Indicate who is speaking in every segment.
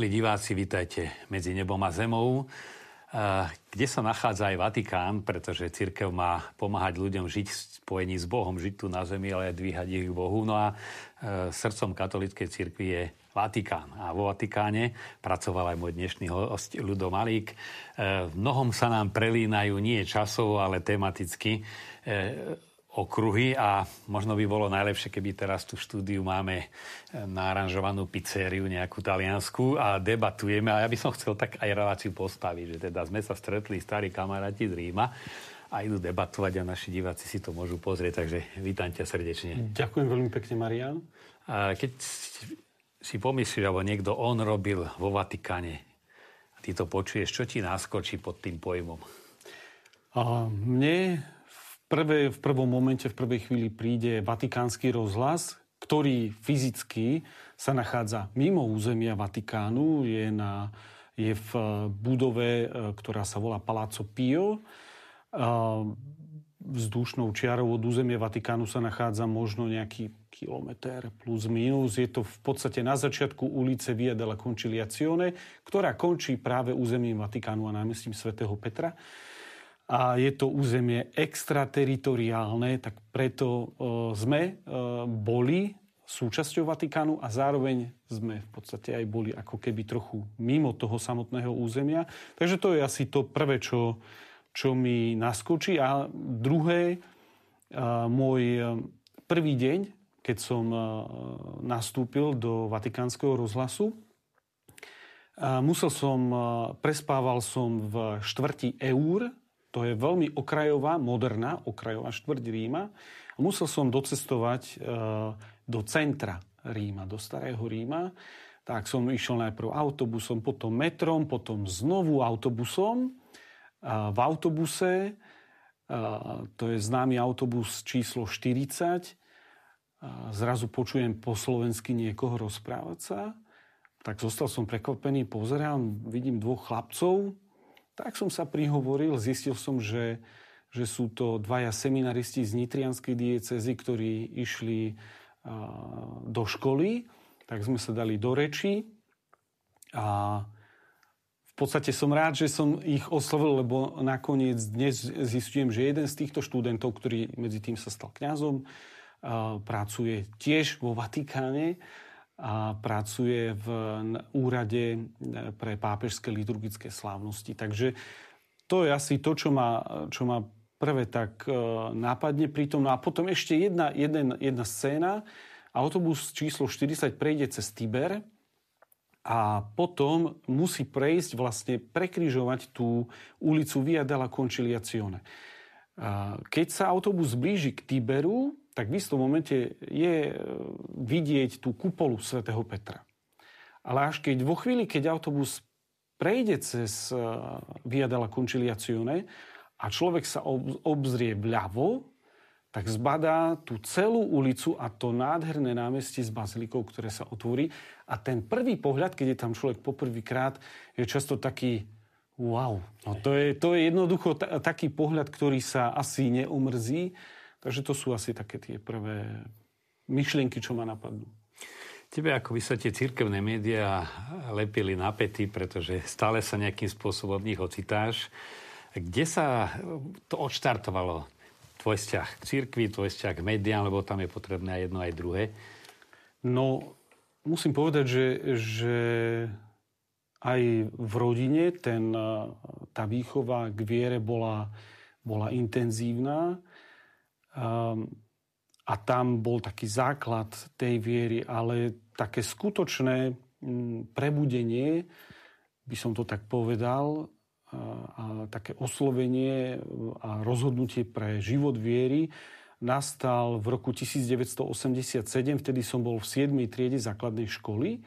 Speaker 1: Milí diváci, vítajte medzi nebom a zemou, kde sa nachádza aj Vatikán, pretože církev má pomáhať ľuďom žiť v spojení s Bohom, žiť tu na zemi, ale aj dvíhať ich k Bohu. No a e, srdcom katolíckej církvy je Vatikán. A vo Vatikáne pracoval aj môj dnešný host Ludo Malík. E, v mnohom sa nám prelínajú nie časovo, ale tematicky e, okruhy a možno by bolo najlepšie, keby teraz tu štúdiu máme eh, naranžovanú pizzériu nejakú taliansku a debatujeme a ja by som chcel tak aj reláciu postaviť, že teda sme sa stretli starí kamaráti z Ríma a idú debatovať a naši diváci si to môžu pozrieť, takže vítam ťa srdečne.
Speaker 2: Ďakujem veľmi pekne, Marian.
Speaker 1: A keď si pomyslíš, alebo niekto on robil vo Vatikáne, a ty to počuješ, čo ti naskočí pod tým pojmom?
Speaker 2: A mne prvé, v prvom momente, v prvej chvíli príde Vatikánsky rozhlas, ktorý fyzicky sa nachádza mimo územia Vatikánu, je, na, je v budove, e, ktorá sa volá Palazzo Pio. Vzdušnou čiarou od územia Vatikánu sa nachádza možno nejaký kilometr plus minus. Je to v podstate na začiatku ulice Via della Conciliazione, ktorá končí práve územím Vatikánu a námestím svätého Petra a je to územie extrateritoriálne, tak preto e, sme e, boli súčasťou Vatikánu a zároveň sme v podstate aj boli ako keby trochu mimo toho samotného územia. Takže to je asi to prvé, čo, čo mi naskočí. A druhé, e, môj prvý deň, keď som nastúpil do Vatikánskeho rozhlasu, musel som, prespával som v štvrti eur, to je veľmi okrajová, moderná okrajová štvrť Ríma. Musel som docestovať e, do centra Ríma, do Starého Ríma. Tak som išiel najprv autobusom, potom metrom, potom znovu autobusom. A v autobuse, a to je známy autobus číslo 40, a zrazu počujem po slovensky niekoho rozprávať sa. Tak zostal som prekvapený, pozerám, vidím dvoch chlapcov, tak som sa prihovoril, zistil som, že, že sú to dvaja seminaristi z Nitrianskej diecezy, ktorí išli do školy, tak sme sa dali do reči. A v podstate som rád, že som ich oslovil, lebo nakoniec dnes zistujem, že jeden z týchto študentov, ktorý medzi tým sa stal kňazom, pracuje tiež vo Vatikáne a pracuje v úrade e, pre pápežské liturgické slávnosti. Takže to je asi to, čo ma, čo ma prvé tak e, nápadne pri tom. No a potom ešte jedna, jeden, jedna scéna. Autobus číslo 40 prejde cez Tiber a potom musí prejsť, vlastne prekryžovať tú ulicu Via della Conciliazione. Keď sa autobus blíži k Tiberu, tak v istom momente je e, vidieť tú kupolu svätého Petra. Ale až keď vo chvíli, keď autobus prejde cez e, Via della Conciliazione a človek sa obzrie vľavo, tak zbadá tú celú ulicu a to nádherné námestie s bazilikou, ktoré sa otvorí. A ten prvý pohľad, keď je tam človek poprvýkrát, je často taký wow. No to je, to je jednoducho t- taký pohľad, ktorý sa asi neumrzí Takže to sú asi také tie prvé myšlienky, čo ma napadnú.
Speaker 1: Tebe ako by sa tie církevné médiá lepili na pety, pretože stále sa nejakým spôsobom v nich ocitáš. Kde sa to odštartovalo? Tvoj vzťah k církvi, tvoj vzťah k médiám, lebo tam je potrebné aj jedno, aj druhé?
Speaker 2: No, musím povedať, že, že aj v rodine ten, tá výchova k viere bola, bola intenzívna. Ehm, a tam bol taký základ tej viery, ale také skutočné mm, prebudenie, by som to tak povedal, a také oslovenie a rozhodnutie pre život viery nastal v roku 1987, vtedy som bol v 7. triede základnej školy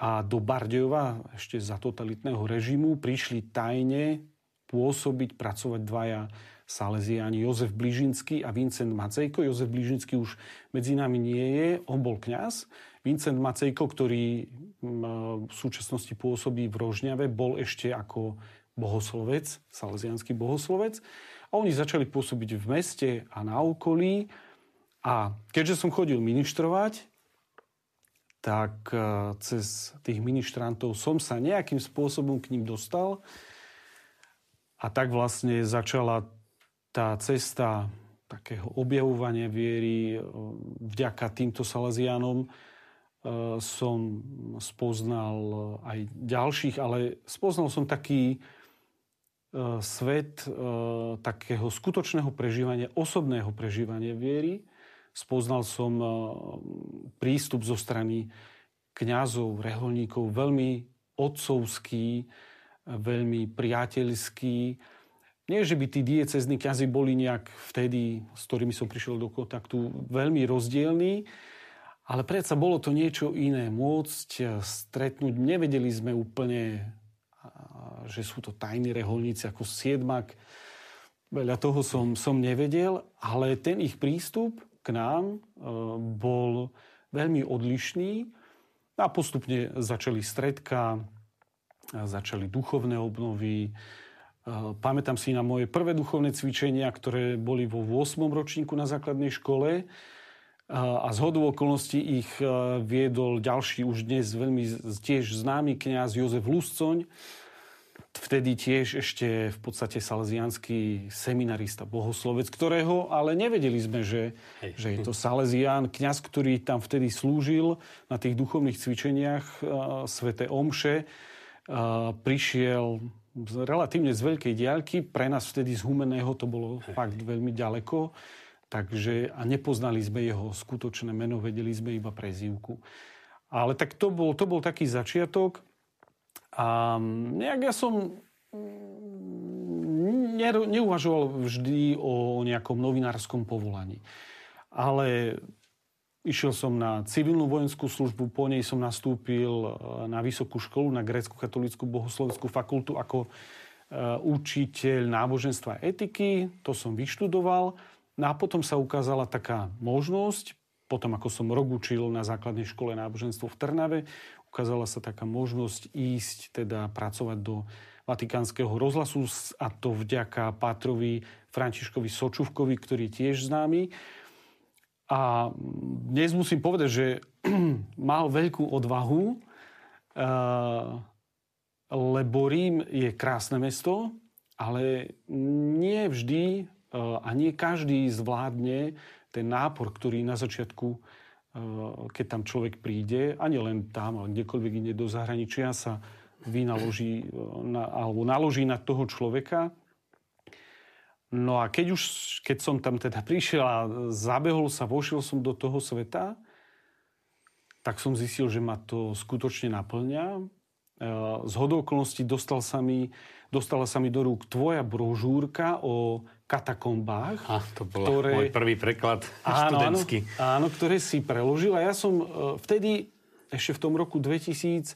Speaker 2: a do Bardejova, ešte za totalitného režimu, prišli tajne pôsobiť, pracovať dvaja Salesiáni Jozef Blížinský a Vincent Macejko. Jozef Blížinský už medzi nami nie je, on bol kňaz. Vincent Macejko, ktorý v súčasnosti pôsobí v Rožňave, bol ešte ako bohoslovec, salesianský bohoslovec. A oni začali pôsobiť v meste a na okolí. A keďže som chodil ministrovať, tak cez tých ministrantov som sa nejakým spôsobom k ním dostal. A tak vlastne začala tá cesta takého objavovania viery vďaka týmto Salesianom som spoznal aj ďalších, ale spoznal som taký svet takého skutočného prežívania, osobného prežívania viery, Spoznal som eh, prístup zo strany kňazov, reholníkov, veľmi otcovský, veľmi priateľský. Nie, že by tí diecezní kňazi boli nejak vtedy, s ktorými som prišiel do kontaktu, veľmi rozdielní, ale predsa bolo to niečo iné. Môcť eh, stretnúť, nevedeli sme úplne, že sú to tajní reholníci ako siedmak. Veľa toho som, som nevedel, ale ten ich prístup k nám e, bol veľmi odlišný a postupne začali stredka, začali duchovné obnovy. E, pamätám si na moje prvé duchovné cvičenia, ktoré boli vo 8. ročníku na základnej škole e, a z hodu okolností ich viedol ďalší už dnes veľmi tiež známy kňaz Jozef Luscoň, vtedy tiež ešte v podstate salesianský seminarista, bohoslovec, ktorého ale nevedeli sme, že, že je to salesián, kňaz, ktorý tam vtedy slúžil na tých duchovných cvičeniach uh, Svete Omše. Uh, prišiel z, relatívne z veľkej diaľky, pre nás vtedy z Humeného to bolo fakt veľmi ďaleko, takže a nepoznali sme jeho skutočné meno, vedeli sme iba prezývku. Ale tak to bol, to bol taký začiatok. A nejak ja som mm, neuvažoval vždy o nejakom novinárskom povolaní. Ale išiel som na civilnú vojenskú službu, po nej som nastúpil e, na vysokú školu, na grécko-katolickú bohoslovenskú fakultu ako e, učiteľ náboženstva a etiky. To som vyštudoval. No a potom sa ukázala taká možnosť, potom ako som rok učil na základnej škole náboženstvo v Trnave, ukázala sa taká možnosť ísť, teda pracovať do Vatikánskeho rozhlasu a to vďaka Pátrovi Františkovi Sočuvkovi, ktorý je tiež známy. A dnes musím povedať, že mal veľkú odvahu, lebo Rím je krásne mesto, ale nie vždy a nie každý zvládne ten nápor, ktorý na začiatku Eh, keď tam človek príde, ani len tam, ale kdekoľvek ide do zahraničia, sa vynaloží eh, na, alebo naloží na toho človeka. No a keď už, keď som tam teda prišiel a zabehol sa, vošiel som do toho sveta, tak som zistil, že ma to skutočne naplňa. Eh, z hodou okolností dostal sa mi, dostala sa mi do rúk tvoja brožúrka o katakombách.
Speaker 1: A, to bol ktoré... môj prvý preklad áno, študentský.
Speaker 2: Áno, áno, ktoré si preložil. A ja som e, vtedy, ešte v tom roku 2000, e,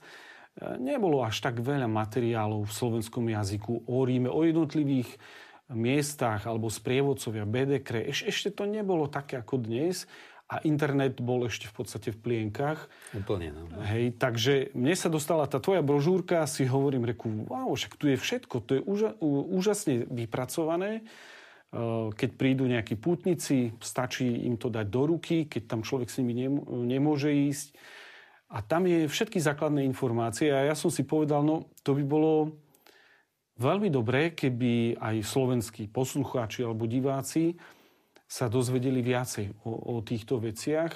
Speaker 2: nebolo až tak veľa materiálov v slovenskom jazyku o Ríme, o jednotlivých miestach alebo sprievodcovia Bedekre. Eš, ešte to nebolo také ako dnes a internet bol ešte v podstate v plienkach.
Speaker 1: Úplne, no.
Speaker 2: Hej, takže mne sa dostala tá tvoja brožúrka, si hovorím, reku, wow, však tu je všetko, to je úža, úžasne vypracované. Eh, keď prídu nejakí pútnici, stačí im to dať do ruky, keď tam človek s nimi nemôže ísť. A tam je všetky základné informácie. A ja som si povedal, no to by bolo veľmi dobré, keby aj slovenskí poslucháči alebo diváci sa dozvedeli viacej o, o týchto veciach.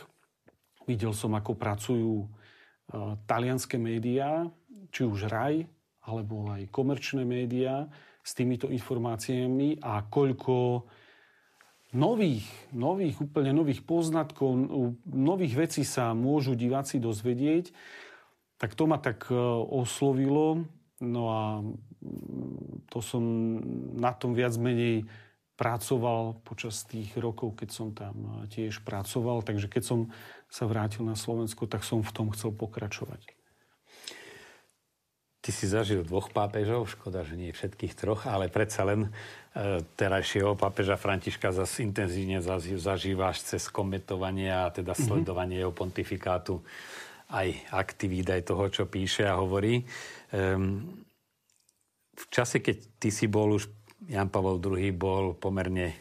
Speaker 2: Videl som, ako pracujú uh, talianské médiá, či už RAJ, alebo aj komerčné médiá, s týmito informáciami a koľko nových, nových, úplne nových poznatkov, nových vecí sa môžu diváci dozvedieť, tak to ma tak e, oslovilo. No a mm, to som na tom viac menej pracoval počas tých rokov, keď som tam e, tiež pracoval. Takže keď som sa vrátil na Slovensko, tak som v tom chcel pokračovať.
Speaker 1: Ty si zažil dvoch pápežov, škoda, že nie všetkých troch, ale predsa len e, terajšieho pápeža Františka zase intenzívne zažívaš cez komentovanie a teda mm-hmm. sledovanie jeho pontifikátu aj aktivít, aj toho, čo píše a hovorí. Ehm, v čase, keď ty si bol už, Jan Pavel II bol pomerne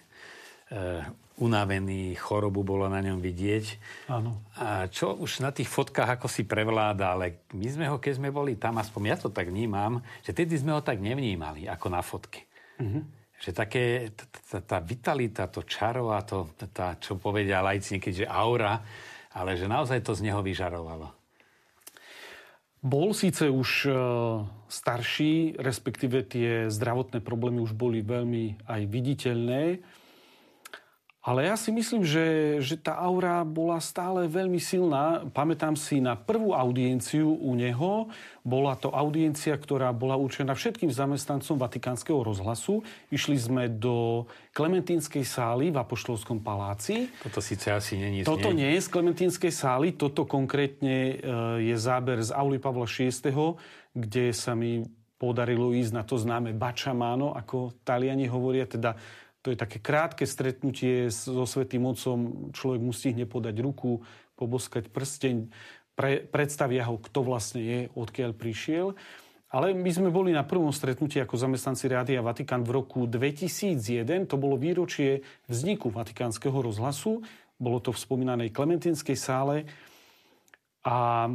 Speaker 1: e, unavený, chorobu bolo na ňom vidieť.
Speaker 2: Áno.
Speaker 1: A čo už na tých fotkách ako si prevláda, ale my sme ho, keď sme boli tam, aspoň ja to tak vnímam, že tedy sme ho tak nevnímali ako na fotke. Mm-hmm. Že také, tá, tá vitalita, to čaro a to, tá, čo povedia lajci niekedy, že aura, ale že naozaj to z neho vyžarovalo.
Speaker 2: Bol síce už e, starší, respektíve tie zdravotné problémy už boli veľmi aj viditeľné, ale ja si myslím, že, že tá aura bola stále veľmi silná. Pamätám si na prvú audienciu u neho. Bola to audiencia, ktorá bola určená všetkým zamestnancom Vatikánskeho rozhlasu. Išli sme do Klementínskej sály v Apoštolskom paláci.
Speaker 1: Toto síce asi není
Speaker 2: Toto nie je z Klementínskej sály. Toto konkrétne e, je záber z Auly Pavla VI, kde sa mi podarilo ísť na to známe bačamáno, ako Taliani hovoria, teda to je také krátke stretnutie so Svetým Otcom. Človek mu stihne podať ruku, poboskať prsteň, pre, predstavia ho, kto vlastne je, odkiaľ prišiel. Ale my sme boli na prvom stretnutí ako zamestnanci Rádia Vatikán v roku 2001. To bolo výročie vzniku Vatikánskeho rozhlasu. Bolo to v spomínanej Klementinskej sále. A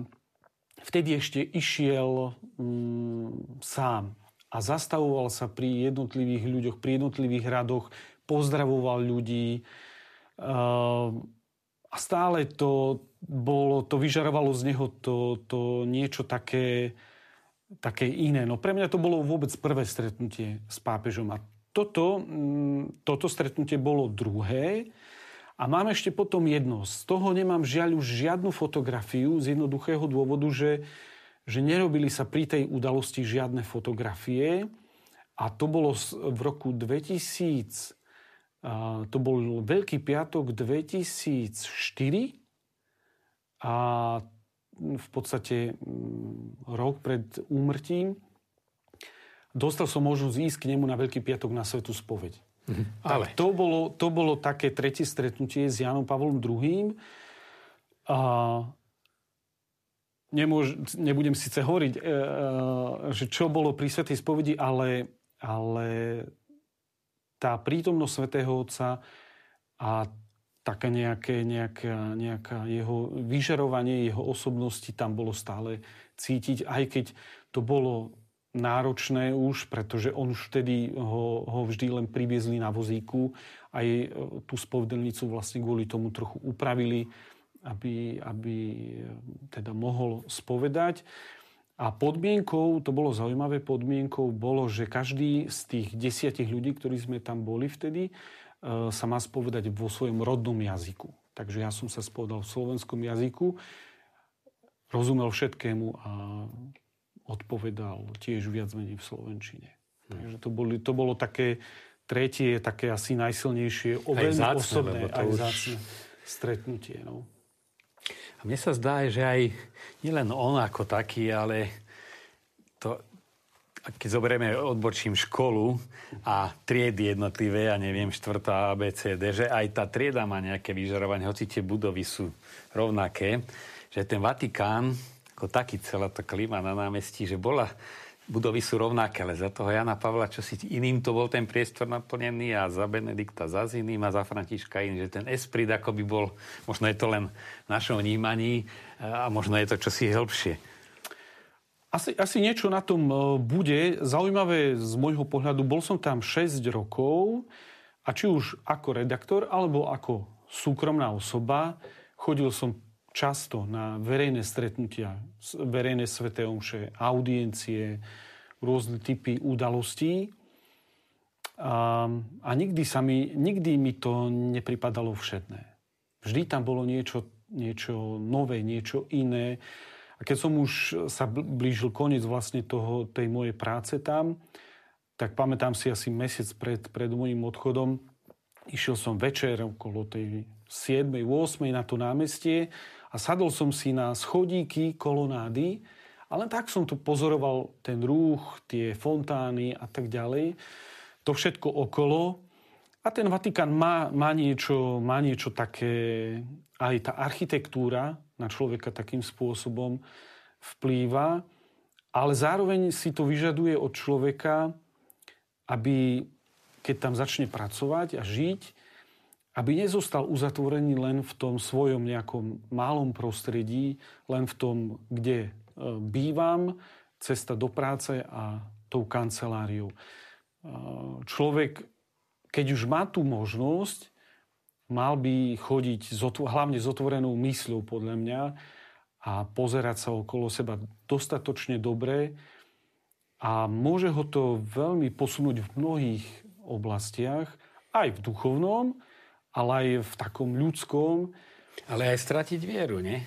Speaker 2: vtedy ešte išiel mm, sám a zastavoval sa pri jednotlivých ľuďoch, pri jednotlivých radoch, pozdravoval ľudí a stále to bolo, to vyžarovalo z neho to, to niečo také, také iné. No pre mňa to bolo vôbec prvé stretnutie s pápežom a toto, mm, toto stretnutie bolo druhé a mám ešte potom jedno. Z toho nemám žiaľ už žiadnu fotografiu z jednoduchého dôvodu, že že nerobili sa pri tej udalosti žiadne fotografie a to bolo v roku 2000, to bol Veľký piatok 2004 a v podstate rok pred úmrtím dostal som možnosť ísť k nemu na Veľký piatok na Svetu spoveď. Mhm. Ale to bolo, to bolo také tretie stretnutie s Jánom Pavlom II. A nemôž, nebudem síce hovoriť, e, e, že čo bolo pri Svetej spovedi, ale, ale tá prítomnosť Svetého Otca a také nejaké, nejaká, nejaká jeho vyžarovanie, jeho osobnosti tam bolo stále cítiť, aj keď to bolo náročné už, pretože on už vtedy ho, ho vždy len priviezli na vozíku. Aj e, tú spovedelnicu vlastne kvôli tomu trochu upravili aby, aby teda mohol spovedať. A podmienkou, to bolo zaujímavé podmienkou, bolo, že každý z tých desiatich ľudí, ktorí sme tam boli vtedy, e, sa má spovedať vo svojom rodnom jazyku. Takže ja som sa spovedal v slovenskom jazyku, rozumel všetkému a odpovedal tiež viac menej v slovenčine. Hm. Takže to, boli, to bolo také, tretie také asi najsilnejšie,
Speaker 1: veľmi osobné,
Speaker 2: aj zácne stretnutie. No.
Speaker 1: Mne sa zdá, že aj nielen on ako taký, ale to, keď zoberieme odbočím školu a triedy jednotlivé, ja neviem, štvrtá ABCD, že aj tá trieda má nejaké vyžarovanie, hoci tie budovy sú rovnaké, že ten Vatikán, ako taký celá tá klíma na námestí, že bola budovy sú rovnaké, ale za toho Jana Pavla, čo si iným to bol ten priestor naplnený a za Benedikta za iným a za Františka iný, že ten esprit ako by bol, možno je to len v našom vnímaní a možno je to čosi hĺbšie.
Speaker 2: Asi, asi niečo na tom e, bude. Zaujímavé z môjho pohľadu, bol som tam 6 rokov a či už ako redaktor alebo ako súkromná osoba, chodil som často na verejné stretnutia, verejné sveté omše, audiencie, rôzne typy udalostí. A, a nikdy, sa mi, nikdy mi to nepripadalo všetné. Vždy tam bolo niečo, niečo nové, niečo iné. A keď som už sa blížil koniec vlastne toho, tej mojej práce tam, tak pamätám si asi mesiac pred, pred môjim odchodom, išiel som večer okolo tej 7. 8. na to námestie a sadol som si na schodíky kolonády a len tak som tu pozoroval ten rúch, tie fontány a tak ďalej. To všetko okolo. A ten Vatikán má, má, niečo, má niečo také, aj tá architektúra na človeka takým spôsobom vplýva, ale zároveň si to vyžaduje od človeka, aby keď tam začne pracovať a žiť, aby nezostal uzatvorený len v tom svojom nejakom malom prostredí, len v tom, kde e, bývam, cesta do práce a tou kanceláriou. E, človek, keď už má tú možnosť, mal by chodiť hlavne s otvorenou mysľou, podľa mňa, a pozerať sa okolo seba dostatočne dobre a môže ho to veľmi posunúť v mnohých oblastiach, aj v duchovnom, ale aj v takom ľudskom.
Speaker 1: Ale aj stratiť vieru, nie?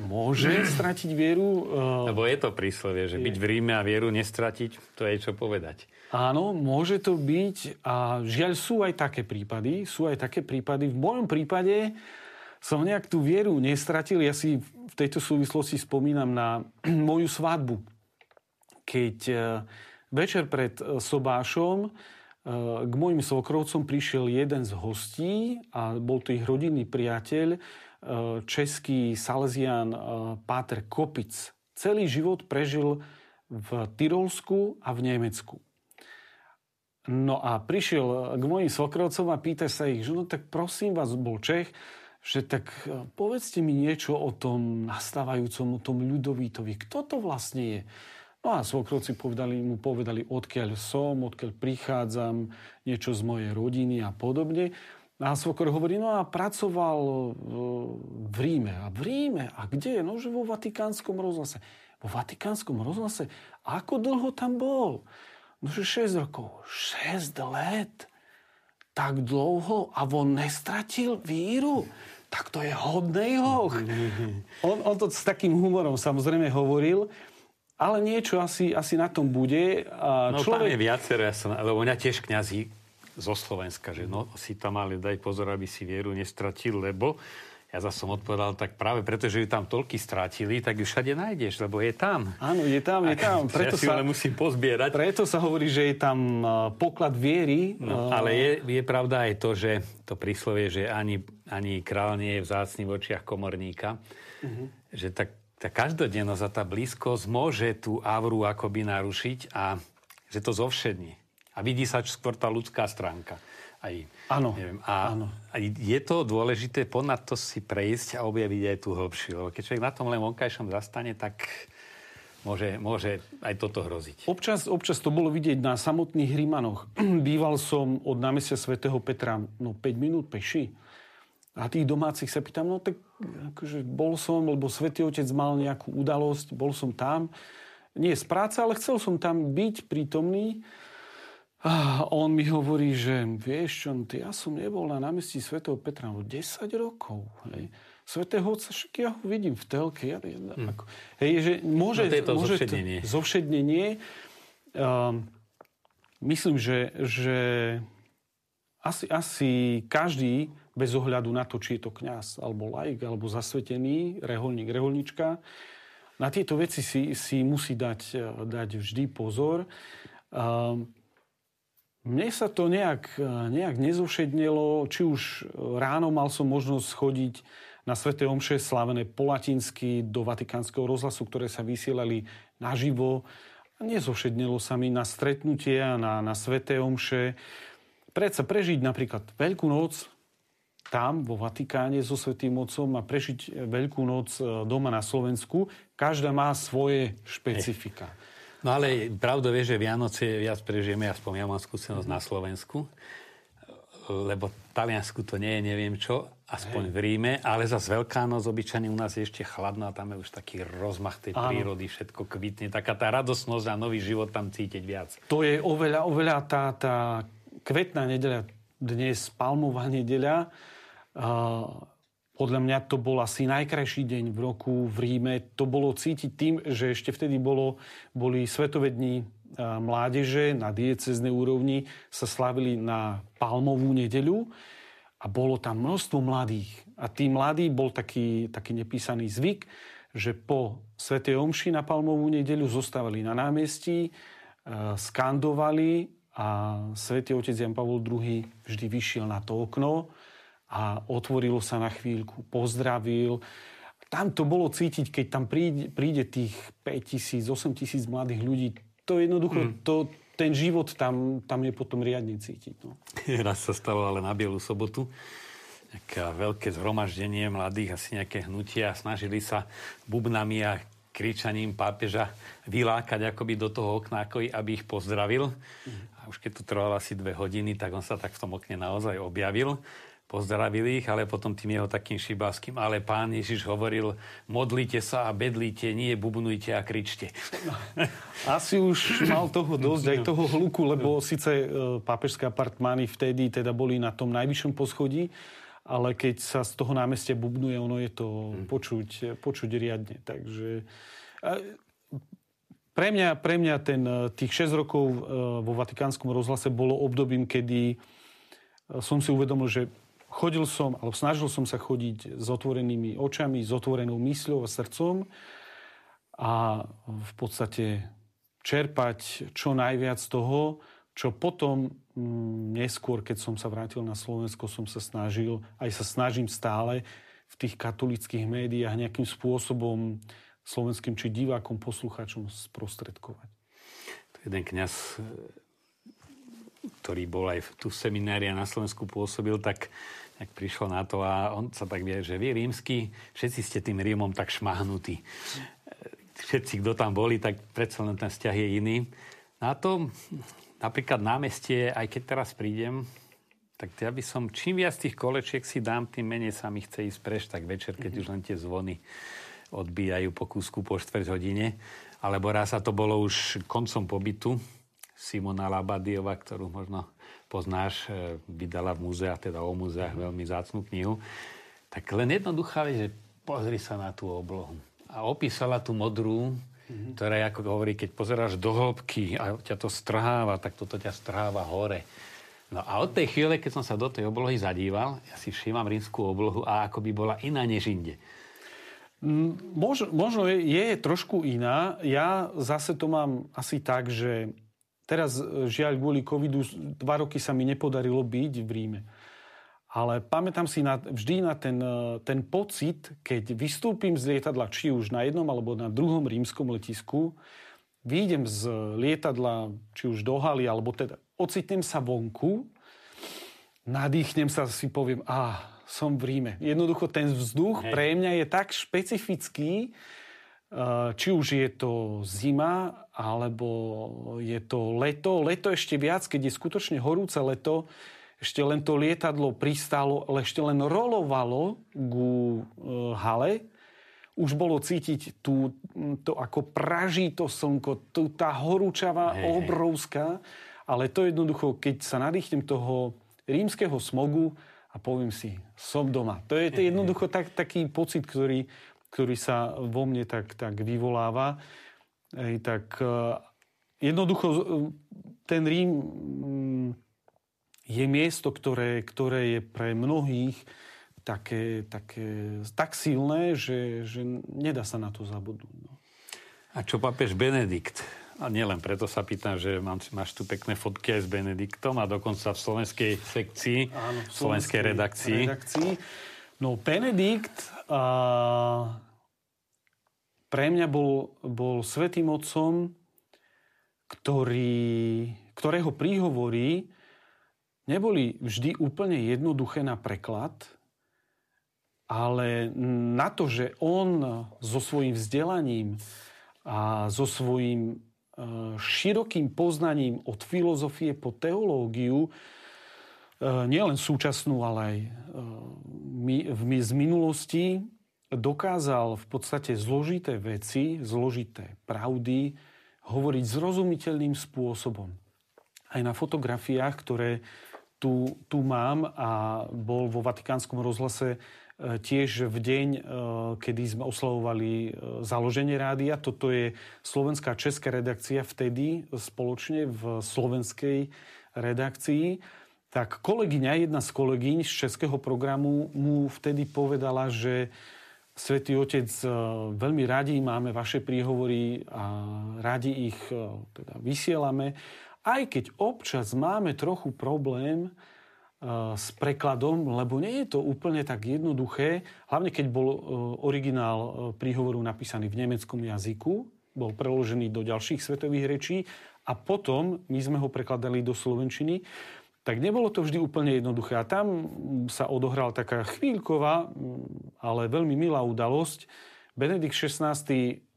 Speaker 2: Môže stratiť vieru.
Speaker 1: Uh, Lebo je to príslovie, že je. byť v Ríme a vieru nestratiť, to je čo povedať.
Speaker 2: Áno, môže to byť a žiaľ sú aj také prípady. Sú aj také prípady. V mojom prípade som nejak tú vieru nestratil. Ja si v tejto súvislosti spomínam na moju svadbu. Keď uh, večer pred uh, sobášom k mojim svokrovcom prišiel jeden z hostí a bol to ich rodinný priateľ, e, český salesian e, Páter Kopic. Celý život prežil v Tyrolsku a v Nemecku. No a prišiel k mojim svokrovcom a pýta sa ich, že no tak prosím vás, bol Čech, že tak e, povedzte mi niečo o tom nastávajúcom, o tom ľudovítovi. Kto to vlastne je? No a svokrovci povedali, mu povedali, odkiaľ som, odkiaľ prichádzam, niečo z mojej rodiny a podobne. A svokor hovorí, no a pracoval e, v Ríme. A v Ríme? A kde? No, že vo Vatikánskom rozhlase. Vo Vatikánskom rozhlase? A ako dlho tam bol? No, že 6 rokov. 6 let? Tak dlouho? A on nestratil víru? Tak to je hodnej hoch. On, on to s takým humorom samozrejme hovoril. Ale niečo asi, asi na tom bude.
Speaker 1: A no človek... tam je viacero, ja som, lebo mňa tiež kňazí zo Slovenska, že no si tam mali daj pozor, aby si vieru nestratil, lebo ja zase som odpovedal, tak práve preto, že ju tam toľky strátili, tak ju všade nájdeš, lebo je tam.
Speaker 2: Áno, je tam, je tam.
Speaker 1: Preto ja si sa, musím pozbierať.
Speaker 2: Preto sa hovorí, že je tam poklad viery.
Speaker 1: No, ale je, je pravda aj to, že to príslovie, že ani, ani král nie je vzácný v očiach komorníka, uh-huh. že tak tá každodennosť a tá blízkosť môže tú auru akoby narušiť a že to zovšední. A vidí sa skôr tá ľudská stránka. Aj,
Speaker 2: áno,
Speaker 1: neviem, a, áno. a je to dôležité ponad to si prejsť a objaviť aj tú hĺbšiu. Lebo keď človek na tom len vonkajšom zastane, tak môže, môže aj toto hroziť.
Speaker 2: Občas, občas to bolo vidieť na samotných Rímanoch. Býval som od námestia svätého Petra no, 5 minút peši a tých domácich sa pýtam, no tak akože bol som, lebo Svetý Otec mal nejakú udalosť, bol som tam. Nie z práce, ale chcel som tam byť prítomný. A on mi hovorí, že vieš čo, no ja som nebol na námestí svätého Petra no 10 rokov. Hej. Svetého Otca, však ja ho vidím v telke. Ja, ja, hmm. ako, hej, že môže,
Speaker 1: no to môže zovšednenie.
Speaker 2: To, zovšednenie. Um, myslím, že, že asi, asi každý bez ohľadu na to, či je to kňaz, alebo laik, alebo zasvetený, reholník, reholnička. Na tieto veci si, si musí dať, dať vždy pozor. Mne sa to nejak, nejak nezošednelo, či už ráno mal som možnosť chodiť na Svete Omše slavené po latinsky do Vatikánskeho rozhlasu, ktoré sa vysielali naživo. Nezošednelo sa mi na stretnutia, na, na Svete Omše. Predsa prežiť napríklad Veľkú noc tam vo Vatikáne so Svetým Otcom a prežiť Veľkú noc e, doma na Slovensku. Každá má svoje špecifika.
Speaker 1: No ale pravda vie, že Vianoce viac prežijeme, aspoň ja mám skúsenosť na Slovensku, lebo Taliansku to nie je neviem čo, aspoň Hej. v Ríme, ale za Veľká noc obyčajne u nás je ešte chladno a tam je už taký rozmach tej Áno. prírody, všetko kvitne, taká tá radosnosť a nový život tam cítiť viac.
Speaker 2: To je oveľa, oveľa tá, tá kvetná nedeľa, dnes palmová nedeľa, podľa mňa to bol asi najkrajší deň v roku v Ríme. To bolo cítiť tým, že ešte vtedy bolo, boli svetovední mládeže na dieceznej úrovni sa slavili na palmovú nedeľu a bolo tam množstvo mladých. A tí mladí bol taký, taký nepísaný zvyk, že po Sv. Omši na palmovú nedeľu zostávali na námestí, skandovali a svätý otec Jan Pavol II vždy vyšiel na to okno a otvorilo sa na chvíľku, pozdravil. Tam to bolo cítiť, keď tam príde, príde tých 5 tisíc, 8 tisíc mladých ľudí. To jednoducho, mm. to, ten život tam, tam je potom riadne cítiť. No.
Speaker 1: Raz sa stalo ale na Bielu sobotu. nejaké veľké zhromaždenie mladých, asi nejaké hnutia. Snažili sa bubnami a kričaním pápeža vylákať akoby do toho okna, aby ich pozdravil. A už keď to trvalo asi dve hodiny, tak on sa tak v tom okne naozaj objavil pozdravili ich, ale potom tým jeho takým šibáským, ale pán Ježiš hovoril, modlite sa a bedlite, nie bubnujte a kričte.
Speaker 2: Asi už mal toho dosť, aj toho hluku, lebo síce e, pápežské apartmány vtedy teda boli na tom najvyššom poschodí, ale keď sa z toho námestia bubnuje, ono je to hm. počuť, počuť riadne. Takže pre mňa, pre mňa ten, e, tých 6 rokov e, vo Vatikánskom rozhlase bolo obdobím, kedy som si uvedomil, že Chodil som, alebo snažil som sa chodiť s otvorenými očami, s otvorenou mysľou a srdcom a v podstate čerpať čo najviac toho, čo potom mm, neskôr, keď som sa vrátil na Slovensko, som sa snažil, aj sa snažím stále v tých katolických médiách nejakým spôsobom slovenským či divákom, poslucháčom sprostredkovať.
Speaker 1: Jeden kňaz, ktorý bol aj tu v seminári a na Slovensku pôsobil, tak jak prišlo na to a on sa tak vie, že vy rímsky, všetci ste tým Rímom tak šmahnutí. Všetci, kto tam boli, tak predsa len ten vzťah je iný. Na to napríklad námestie, aj keď teraz prídem, tak ja by som, čím viac tých kolečiek si dám, tým menej sa mi chce ísť preš, tak večer, keď mm-hmm. už len tie zvony odbíjajú po kúsku po štvrť hodine. Alebo raz sa to bolo už koncom pobytu Simona Labadiova, ktorú možno poznáš, e, vydala v múzeách, teda o múzeách veľmi zácnú knihu. Tak len jednoduchá vec, že pozri sa na tú oblohu. A opísala tú modrú, mm-hmm. ktorá, ako hovorí, keď pozeráš do hĺbky a ťa to strháva, tak toto ťa strháva hore. No a od tej chvíle, keď som sa do tej oblohy zadíval, ja si všímam rímskú oblohu a ako by bola iná než inde.
Speaker 2: Možno, možno je, je trošku iná. Ja zase to mám asi tak, že Teraz e, žiaľ kvôli covidu dva roky sa mi nepodarilo byť v Ríme. Ale pamätám si na, vždy na ten, e, ten pocit, keď vystúpim z lietadla, či už na jednom alebo na druhom rímskom letisku, výjdem z lietadla, či už do haly, alebo teda ocitnem sa vonku, nadýchnem sa, si poviem, a som v Ríme. Jednoducho ten vzduch Hej. pre mňa je tak špecifický, Eh, či už je to zima, alebo je to leto. Leto ešte viac, keď je skutočne horúce leto, ešte len to lietadlo pristalo, ale ešte len rolovalo ku eh, hale. Už bolo cítiť tú, to, ako praží to slnko, tú, tá horúčava hey, obrovská. Ale to jednoducho, keď sa nadýchnem toho rímskeho smogu a poviem si, som doma. To je, to je jednoducho tak, taký pocit, ktorý ktorý sa vo mne tak, tak vyvoláva. Ej, tak e, jednoducho e, ten Rím mm, je miesto, ktoré, ktoré je pre mnohých také, také, tak silné, že, že nedá sa na to zabudnúť. No.
Speaker 1: A čo papež Benedikt? A nielen preto sa pýtam, že mám, máš tu pekné fotky aj s Benediktom a dokonca v slovenskej sekcii, Áno, v slovenskej, slovenskej redakcii. redakcii.
Speaker 2: No Benedikt a, pre mňa bol, bol svetým otcom, ktorý, ktorého príhovory neboli vždy úplne jednoduché na preklad, ale na to, že on so svojím vzdelaním a so svojím e, širokým poznaním od filozofie po teológiu, e, nielen súčasnú, ale aj e, z minulosti, dokázal v podstate zložité veci, zložité pravdy hovoriť zrozumiteľným spôsobom. Aj na fotografiách, ktoré tu, tu mám a bol vo Vatikánskom rozhlase e, tiež v deň, e, kedy sme oslavovali e, založenie rádia. Toto je slovenská česká redakcia vtedy spoločne v slovenskej redakcii. Tak kolegyňa, jedna z kolegyň z českého programu mu vtedy povedala, že Svetý Otec, e, veľmi radi máme vaše príhovory a radi ich e, teda vysielame, aj keď občas máme trochu problém e, s prekladom, lebo nie je to úplne tak jednoduché, hlavne keď bol originál príhovoru napísaný v nemeckom jazyku, bol preložený do ďalších svetových rečí a potom my sme ho prekladali do slovenčiny. Tak nebolo to vždy úplne jednoduché. A tam sa odohrala taká chvíľková, ale veľmi milá udalosť. Benedikt XVI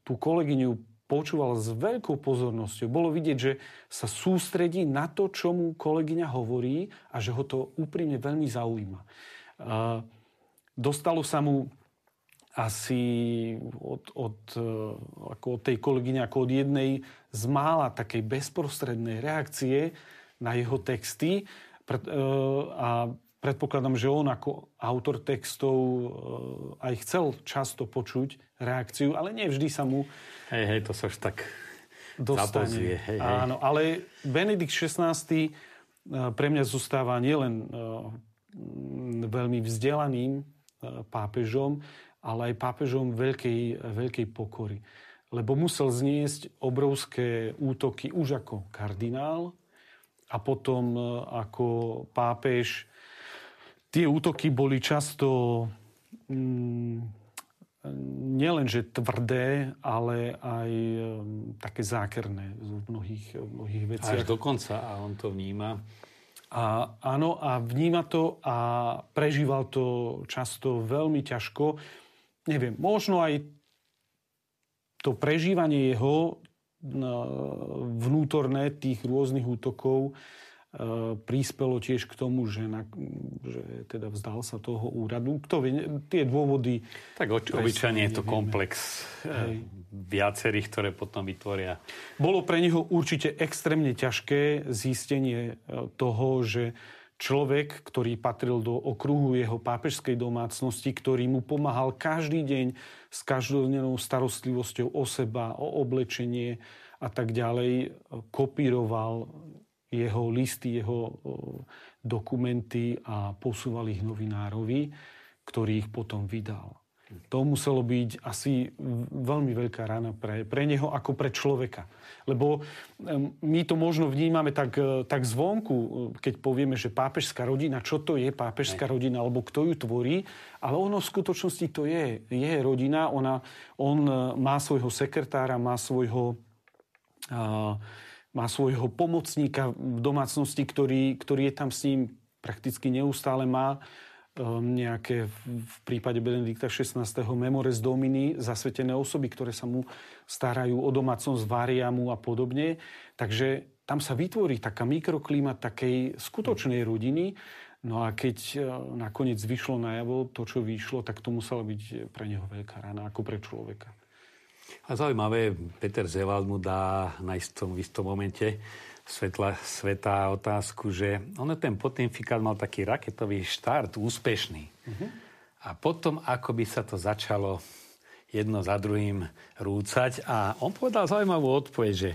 Speaker 2: tú kolegyňu počúval s veľkou pozornosťou. Bolo vidieť, že sa sústredí na to, čo mu kolegyňa hovorí a že ho to úprimne veľmi zaujíma. Dostalo sa mu asi od, od, ako od tej kolegyne, ako od jednej z mála takej bezprostrednej reakcie, na jeho texty e, a predpokladám, že on ako autor textov e, aj chcel často počuť reakciu, ale nie vždy sa mu...
Speaker 1: Hej, hej, to sa už tak
Speaker 2: dostane. Hej, hej. Áno, ale Benedikt XVI e, pre mňa zostáva nielen veľmi vzdelaným pápežom, ale aj pápežom veľkej, veľkej pokory. Lebo musel zniesť obrovské útoky už ako kardinál, a potom e, ako pápež. Tie útoky boli často mm, nielenže tvrdé, ale aj um, také zákerné v mnohých, v mnohých veciach.
Speaker 1: Až dokonca a on to vníma.
Speaker 2: A, áno, a vníma to a prežíval to často veľmi ťažko. Neviem, možno aj to prežívanie jeho vnútorné tých rôznych útokov e, prispelo tiež k tomu, že, na, že teda vzdal sa toho úradu. Kto vie, tie dôvody...
Speaker 1: Tak oč, obyčajne je to komplex e, Hej. viacerých, ktoré potom vytvoria.
Speaker 2: Bolo pre neho určite extrémne ťažké zistenie e, toho, že človek, ktorý patril do okruhu jeho pápežskej domácnosti, ktorý mu pomáhal každý deň s každodennou starostlivosťou o seba, o oblečenie a tak ďalej, kopíroval jeho listy, jeho dokumenty a posúval ich novinárovi, ktorý ich potom vydal. To muselo byť asi veľmi veľká rana pre, pre neho ako pre človeka. Lebo my to možno vnímame tak, e, tak zvonku, e, keď povieme, že pápežská rodina, čo to je pápežská rodina, alebo kto ju tvorí, ale ono v skutočnosti to je. Je rodina, ona, on e, má svojho sekretára, má svojho, uh, má svojho pomocníka v domácnosti, ktorý, ktorý je tam s ním prakticky neustále má nejaké v prípade Benedikta XVI. Memores Domini, zasvetené osoby, ktoré sa mu starajú o domácnosť, varia mu a podobne. Takže tam sa vytvorí taká mikroklíma takej skutočnej rodiny. No a keď e, nakoniec vyšlo najavo to, čo vyšlo, tak to musela byť pre neho veľká rana, ako pre človeka.
Speaker 1: A zaujímavé, Peter Zevald mu dá na istom, v istom momente svetla, sveta otázku, že ono ten pontifikát mal taký raketový štart, úspešný. Uh-huh. A potom, ako by sa to začalo jedno za druhým rúcať. A on povedal zaujímavú odpoveď, že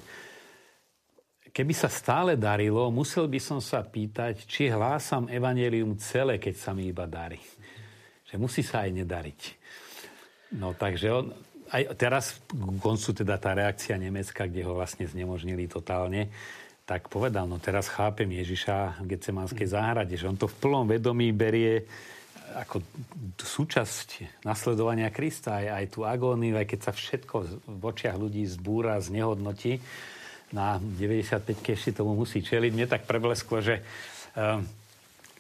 Speaker 1: keby sa stále darilo, musel by som sa pýtať, či hlásam evanelium celé, keď sa mi iba darí. Že musí sa aj nedariť. No takže on, aj teraz k koncu teda tá reakcia Nemecka, kde ho vlastne znemožnili totálne, tak povedal, no teraz chápem Ježiša v Getsemanskej záhrade, že on to v plnom vedomí berie ako súčasť nasledovania Krista, aj, aj tú agóniu, aj keď sa všetko v očiach ľudí zbúra, znehodnotí, na 95 ešte tomu musí čeliť. Mne tak preblesklo, že um,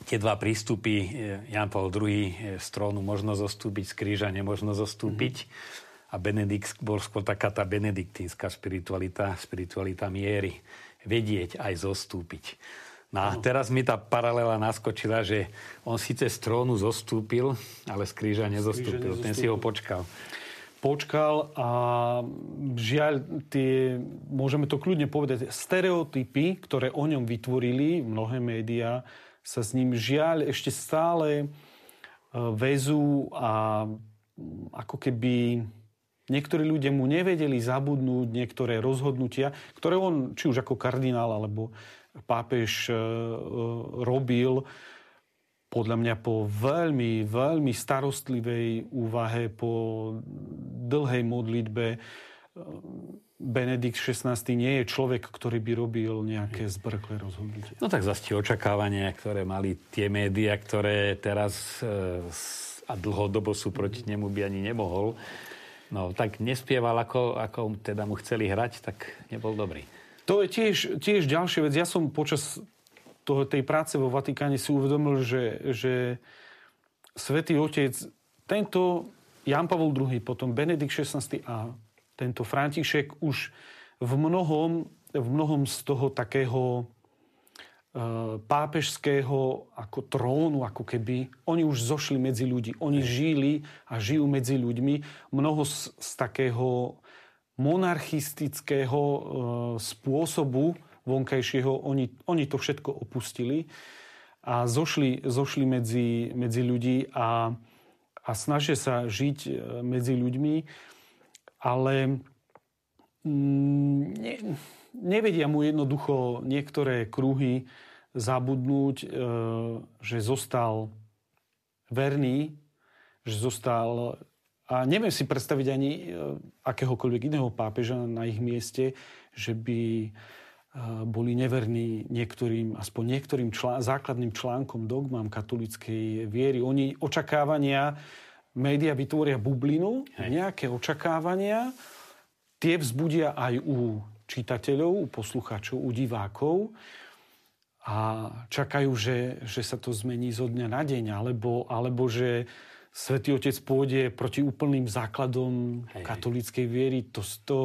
Speaker 1: tie dva prístupy, Jan Paul II z trónu možno zostúpiť, z kríža nemožno zostúpiť. Mm-hmm. A Benedikt bol skôr taká tá benediktínska spiritualita, spiritualita miery vedieť aj zostúpiť. No a teraz mi tá paralela naskočila, že on síce z trónu zostúpil, ale z kríža nezostúpil. Ten si ho počkal.
Speaker 2: Počkal a žiaľ, tie, môžeme to kľudne povedať, stereotypy, ktoré o ňom vytvorili mnohé médiá, sa s ním žiaľ ešte stále e, väzú a ako keby Niektorí ľudia mu nevedeli zabudnúť niektoré rozhodnutia, ktoré on, či už ako kardinál alebo pápež e, e, robil, podľa mňa po veľmi, veľmi starostlivej úvahe, po dlhej modlitbe. E, Benedikt XVI nie je človek, ktorý by robil nejaké zbrklé rozhodnutie.
Speaker 1: No tak zase očakávania, ktoré mali tie médiá, ktoré teraz a dlhodobo sú proti nemu, by ani nemohol No, tak nespieval, ako, ako teda mu chceli hrať, tak nebol dobrý.
Speaker 2: To je tiež, tiež ďalšia vec. Ja som počas toho, tej práce vo Vatikáne si uvedomil, že, že Svetý Otec, tento Jan Pavol II, potom Benedikt XVI a tento František už v mnohom, v mnohom z toho takého pápežského ako trónu, ako keby. Oni už zošli medzi ľudí. Oni žili a žijú medzi ľuďmi. Mnoho z, z takého monarchistického e, spôsobu vonkajšieho, oni, oni to všetko opustili a zošli, zošli medzi, medzi ľudí a, a snažia sa žiť eh, medzi ľuďmi, ale mm, nevedia mu jednoducho niektoré kruhy zabudnúť, e, že zostal verný, že zostal... A neviem si predstaviť ani e, akéhokoľvek iného pápeža na ich mieste, že by e, boli neverní niektorým, aspoň niektorým člán, základným článkom dogmám katolickej viery. Oni očakávania, média vytvoria bublinu, Hej. nejaké očakávania, tie vzbudia aj u čitateľov, u poslucháčov, u divákov a čakajú, že, že sa to zmení zo dňa na deň, alebo, alebo že Svetý Otec pôjde proti úplným základom hej, katolíckej viery. To, to,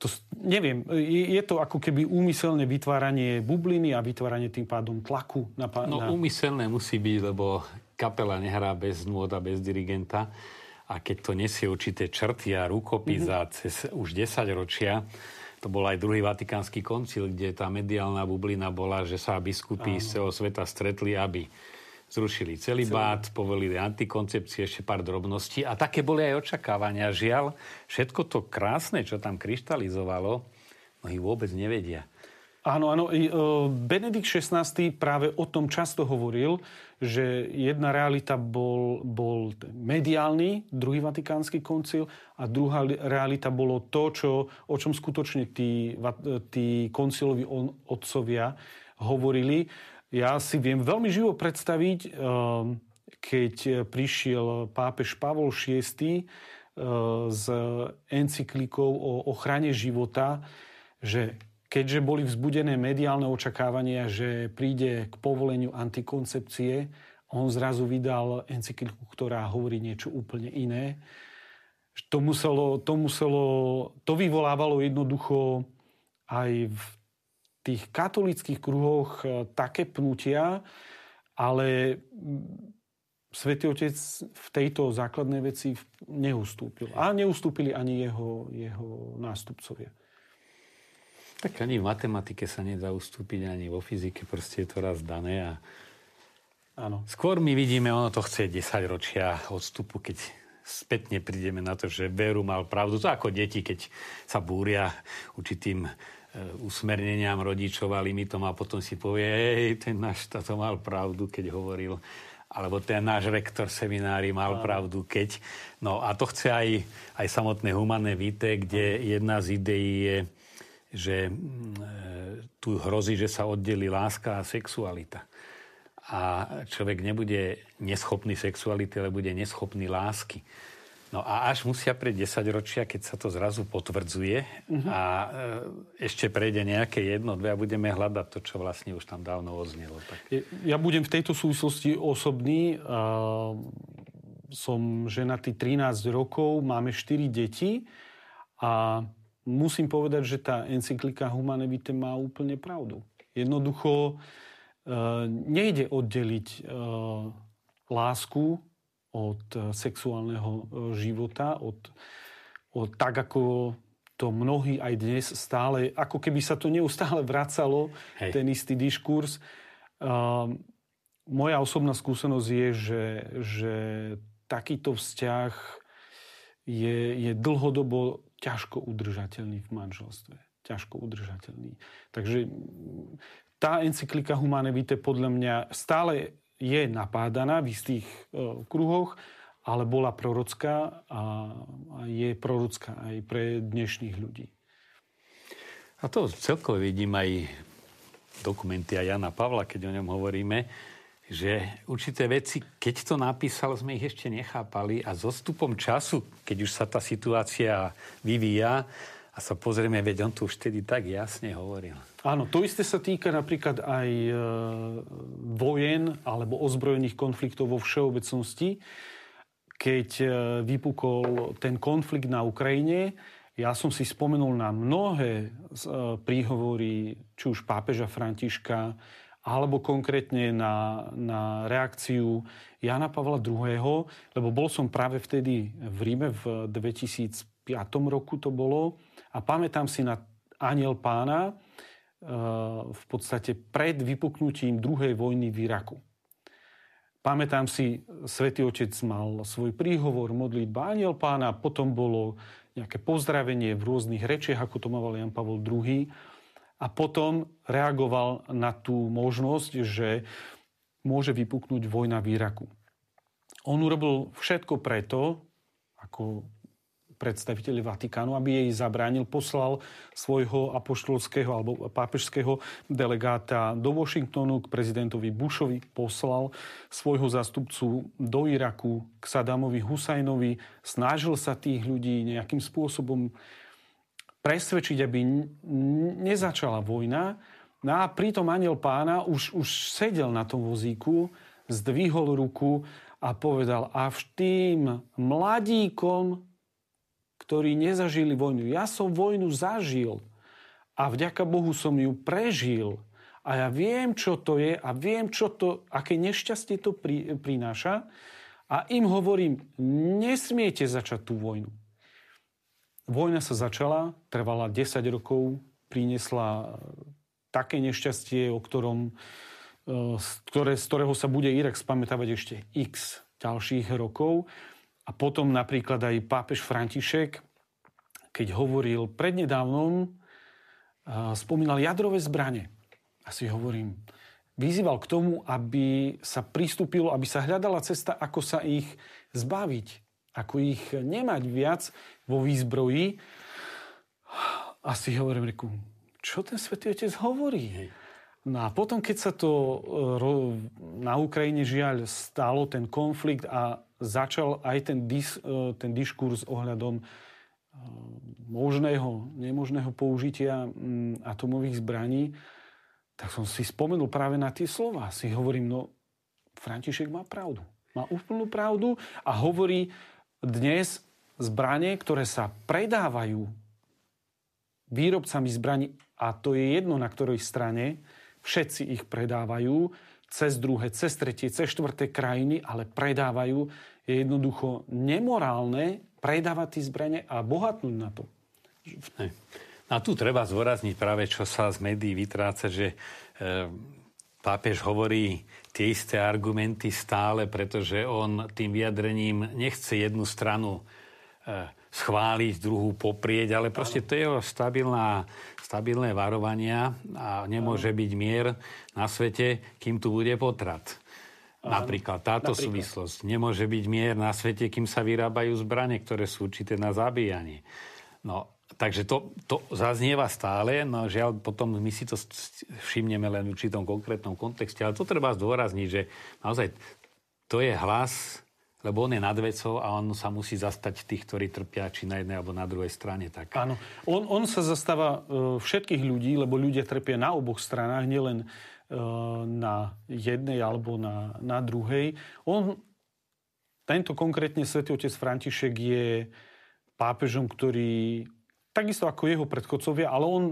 Speaker 2: to, neviem, je, je to ako keby úmyselné vytváranie bubliny a vytváranie tým pádom tlaku na...
Speaker 1: No na... úmyselné musí byť, lebo kapela nehrá bez nôd a bez dirigenta a keď to nesie určité črty a rukopis mm-hmm. a cez už 10 ročia, to bol aj druhý vatikánsky koncil, kde tá mediálna bublina bola, že sa biskupy z celého sveta stretli, aby zrušili celý bát, povolili antikoncepcie, ešte pár drobností. A také boli aj očakávania. Žiaľ, všetko to krásne, čo tam kryštalizovalo, mnohí vôbec nevedia.
Speaker 2: Áno, áno. E, Benedikt XVI práve o tom často hovoril, že jedna realita bol, bol mediálny, druhý vatikánsky koncil a druhá realita bolo to, čo, o čom skutočne tí, tí koncilovi otcovia hovorili. Ja si viem veľmi živo predstaviť, e, keď prišiel pápež Pavol VI e, s encyklikou o ochrane života, že keďže boli vzbudené mediálne očakávania, že príde k povoleniu antikoncepcie, on zrazu vydal encykliku, ktorá hovorí niečo úplne iné. To muselo, to muselo, to vyvolávalo jednoducho aj v tých katolických kruhoch e, také pnutia, ale Svetý Otec v tejto základnej veci neustúpil. A neustúpili ani jeho, jeho nástupcovia.
Speaker 1: Tak ani v matematike sa nedá ustúpiť, ani vo fyzike, proste je to raz dané a Áno. Skôr my vidíme, ono to chce 10 ročia odstupu, keď spätne prídeme na to, že Veru mal pravdu. To ako deti, keď sa búria určitým e, usmerneniam rodičov a limitom a potom si povie, hej, ten náš tato mal pravdu, keď hovoril alebo ten náš rektor seminári mal pravdu, keď. No a to chce aj, aj samotné humanné víte, kde jedna z ideí je že mm, e, tu hrozí, že sa oddelí láska a sexualita. A človek nebude neschopný sexuality, ale bude neschopný lásky. No a až musia prejsť 10 ročia, keď sa to zrazu potvrdzuje uh-huh. a e, ešte prejde nejaké jedno, dve a budeme hľadať to, čo vlastne už tam dávno odznelo. Tak.
Speaker 2: Ja budem v tejto súvislosti osobný. Som ženatý 13 rokov, máme 4 deti a musím povedať, že tá encyklika Humane Vitae má úplne pravdu. Jednoducho e, nejde oddeliť e, lásku od sexuálneho e, života, od, od tak ako to mnohí aj dnes stále, ako keby sa to neustále vracalo, Hej. ten istý diskurs. Uh, moja osobná skúsenosť je, že, že takýto vzťah je, je dlhodobo ťažko udržateľný v manželstve. Ťažko udržateľný. Takže tá encyklika Humane Vitae podľa mňa stále je napádaná v istých e, kruhoch, ale bola prorocká a, a je prorocká aj pre dnešných ľudí.
Speaker 1: A to celkovo vidím aj dokumenty a Jana Pavla, keď o ňom hovoríme, že určité veci, keď to napísal, sme ich ešte nechápali a so stupom času, keď už sa tá situácia vyvíja a sa pozrieme, veď on tu už vtedy tak jasne hovoril.
Speaker 2: Áno, to isté sa týka napríklad aj e, vojen alebo ozbrojených konfliktov vo všeobecnosti. Keď e, vypukol ten konflikt na Ukrajine, ja som si spomenul na mnohé e, príhovory, či už pápeža Františka, alebo konkrétne na, na reakciu Jana Pavla II., lebo bol som práve vtedy v Ríme v 2005 roku to bolo a pamätám si na Aniel pána, Eh, v podstate pred vypuknutím druhej vojny v Iraku. Pamätám si, svätý Otec mal svoj príhovor, modlitba Aniel pána, potom bolo nejaké pozdravenie v rôznych rečiach, ako to mal Jan Pavol II. A potom reagoval na tú možnosť, že môže vypuknúť vojna v Iraku. On urobil všetko preto, ako predstaviteľi Vatikánu, aby jej zabránil, poslal svojho apoštolského alebo pápežského delegáta do Washingtonu k prezidentovi Bushovi, poslal svojho zastupcu do Iraku k Sadamovi Husajnovi, snažil sa tých ľudí nejakým spôsobom presvedčiť, aby nezačala vojna. No a pritom aniel pána už, už sedel na tom vozíku, zdvihol ruku a povedal, a v tým mladíkom ktorí nezažili vojnu. Ja som vojnu zažil a vďaka Bohu som ju prežil. A ja viem, čo to je a viem, čo to, aké nešťastie to pri, prináša. A im hovorím, nesmiete začať tú vojnu. Vojna sa začala, trvala 10 rokov, priniesla také nešťastie, o ktorom, e, ktoré, z ktorého sa bude Irak spamätávať ešte x ďalších rokov. A potom napríklad aj pápež František, keď hovoril prednedávnom, spomínal jadrové zbranie. A si hovorím, vyzýval k tomu, aby sa pristúpilo, aby sa hľadala cesta, ako sa ich zbaviť, ako ich nemať viac vo výzbroji. A si hovorím, reku, čo ten svätý Otec hovorí? No a potom, keď sa to e, na Ukrajine žiaľ stalo, ten konflikt a začal aj ten, dis, e, ten diskurs ohľadom e, možného, nemožného použitia mm, atomových zbraní, tak som si spomenul práve na tie slova. Si hovorím, no František má pravdu. Má úplnú pravdu a hovorí dnes zbranie, ktoré sa predávajú výrobcami zbraní, a to je jedno na ktorej strane, Všetci ich predávajú cez druhé, cez tretie, cez štvrté krajiny, ale predávajú. Je jednoducho nemorálne predávať tie zbranie a bohatnúť na to.
Speaker 1: A tu treba zvorazniť práve, čo sa z médií vytráca, že e, pápež hovorí tie isté argumenty stále, pretože on tým vyjadrením nechce jednu stranu e, schváliť, druhú poprieť, ale proste to je jeho stabilná, stabilné varovania a nemôže byť mier na svete, kým tu bude potrat. Napríklad táto Napríklad. súvislosť. Nemôže byť mier na svete, kým sa vyrábajú zbranie, ktoré sú určité na zabíjanie. No, takže to, to zaznieva stále, no žiaľ, potom my si to všimneme len v určitom konkrétnom kontexte, ale to treba zdôrazniť, že naozaj to je hlas lebo on je nad vecou a on sa musí zastať tých, ktorí trpia či na jednej alebo na druhej strane. Tak.
Speaker 2: Áno, on, on sa zastáva uh, všetkých ľudí, lebo ľudia trpia na oboch stranách, nielen uh, na jednej alebo na, na druhej. On, tento konkrétne svätý otec František je pápežom, ktorý takisto ako jeho predchodcovia, ale on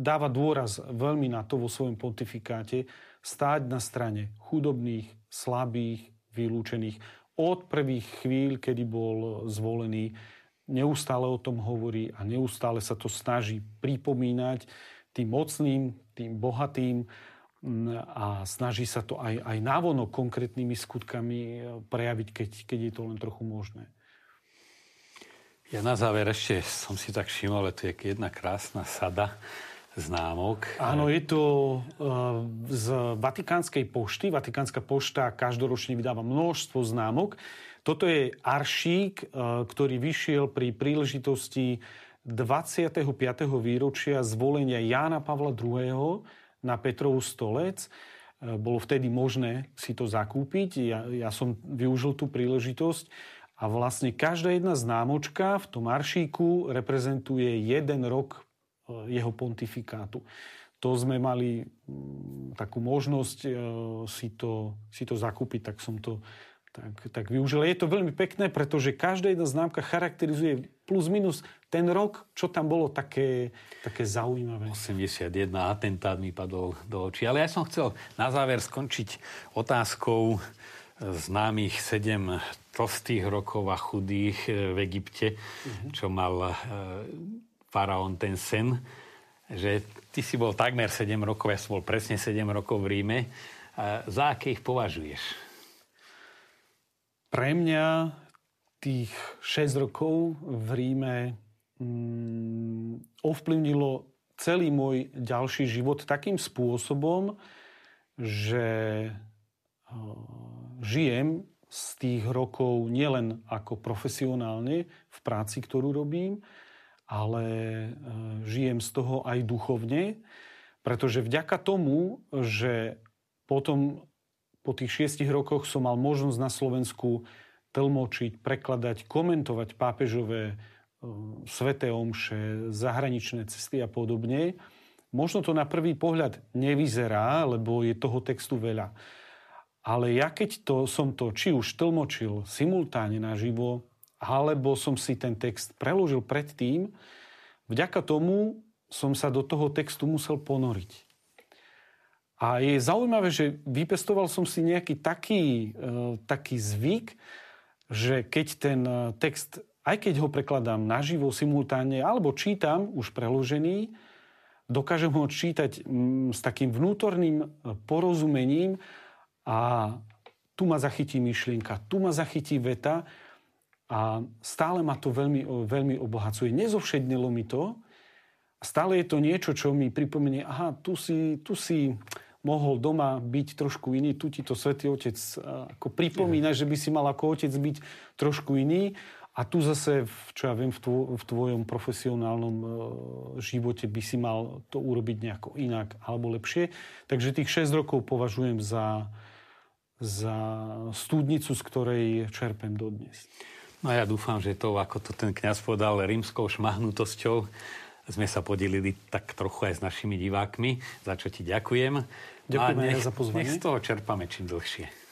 Speaker 2: dáva dôraz veľmi na to vo svojom pontifikáte stáť na strane chudobných, slabých, vylúčených od prvých chvíľ, kedy bol zvolený, neustále o tom hovorí a neustále sa to snaží pripomínať tým mocným, tým bohatým a snaží sa to aj, aj návonok konkrétnymi skutkami prejaviť, keď, keď je to len trochu možné.
Speaker 1: Ja na záver ešte som si tak všimol, ale to je jedna krásna sada známok.
Speaker 2: Áno, je to uh, z Vatikánskej pošty. Vatikánska pošta každoročne vydáva množstvo známok. Toto je aršík, uh, ktorý vyšiel pri príležitosti 25. výročia zvolenia Jána Pavla II. na Petrovú stolec. Uh, bolo vtedy možné si to zakúpiť. Ja, ja som využil tú príležitosť A vlastne každá jedna známočka v tom aršíku reprezentuje jeden rok e, jeho pontifikátu. To sme mali mm, takú možnosť e, si to, si to zakúpiť, tak som to tak, tak využil. Je to veľmi pekné, pretože každá jedna známka charakterizuje plus minus ten rok, čo tam bolo také, také zaujímavé.
Speaker 1: 81 atentát mi padol do očí. Ale ja som chcel na záver skončiť otázkou známych sedem tlstých rokov a chudých e, v Egypte, uh-huh. čo mal e, faraón ten sen, že ty si bol takmer 7 rokov, ja som bol presne 7 rokov v Ríme. Za aké ich považuješ?
Speaker 2: Pre mňa tých 6 rokov v Ríme mm, ovplyvnilo celý môj ďalší život takým spôsobom, že žijem z tých rokov nielen ako profesionálne v práci, ktorú robím, ale e, žijem z toho aj duchovne, pretože vďaka tomu, že potom po tých šiestich rokoch som mal možnosť na Slovensku tlmočiť, prekladať, komentovať pápežové e, sveté omše, zahraničné cesty a podobne. Možno to na prvý pohľad nevyzerá, lebo je toho textu veľa. Ale ja keď to, som to či už tlmočil simultáne naživo, alebo som si ten text preložil predtým, vďaka tomu som sa do toho textu musel ponoriť. A je zaujímavé, že vypestoval som si nejaký taký, e, taký zvyk, že keď ten e, text, aj keď ho prekladám naživo, simultánne, alebo čítam už preložený, dokážem ho čítať mm, s takým vnútorným e, porozumením a tu ma zachytí myšlienka, tu ma zachytí veta a stále ma to veľmi, veľmi obohacuje. Nezovšednilo mi to stále je to niečo, čo mi pripomenie, aha, tu si, tu si mohol doma byť trošku iný, tu ti to Svetý Otec ako pripomína, že by si mal ako otec byť trošku iný a tu zase, čo ja viem, v, tvo, v tvojom profesionálnom e, živote by si mal to urobiť nejako inak alebo lepšie. Takže tých 6 rokov považujem za, za studnicu, z ktorej čerpem dodnes.
Speaker 1: No ja dúfam, že to, ako to ten kňaz povedal, rímskou šmahnutosťou sme sa podelili tak trochu aj s našimi divákmi, za čo ti ďakujem.
Speaker 2: Ďakujem aj za pozvanie.
Speaker 1: Nech z toho čerpame čím dlhšie.